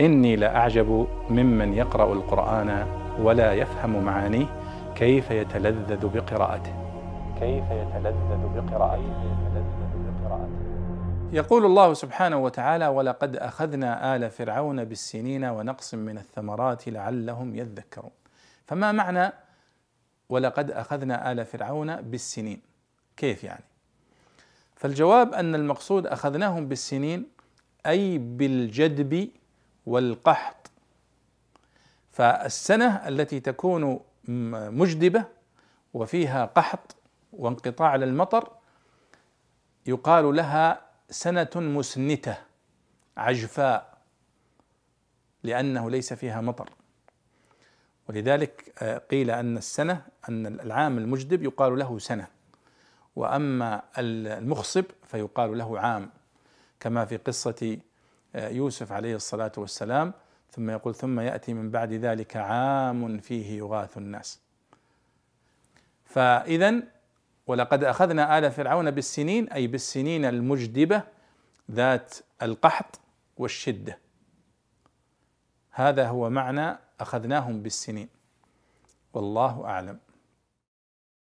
إني لأعجب ممن يقرأ القرآن ولا يفهم معانيه كيف يتلذذ بقراءته. كيف يتلذذ بقراءته. يقول الله سبحانه وتعالى ولقد أخذنا آل فرعون بالسنين ونقص من الثمرات لعلهم يذكرون فما معنى ولقد أخذنا آل فرعون بالسنين كيف يعني؟ فالجواب أن المقصود أخذناهم بالسنين أي بالجدب والقحط. فالسنة التي تكون مجدبة وفيها قحط وانقطاع للمطر يقال لها سنة مسنتة عجفاء لأنه ليس فيها مطر. ولذلك آه، قيل أن السنة أن العام المجدب يقال له سنة. وأما المخصب فيقال له عام كما في قصة آه، يوسف عليه الصلاة والسلام ثم يقول ثم يأتي من بعد ذلك عام فيه يغاث الناس. فإذا ولقد أخذنا آل فرعون بالسنين أي بالسنين المجدبة ذات القحط والشدة. هذا هو معنى أخذناهم بالسنين. والله أعلم.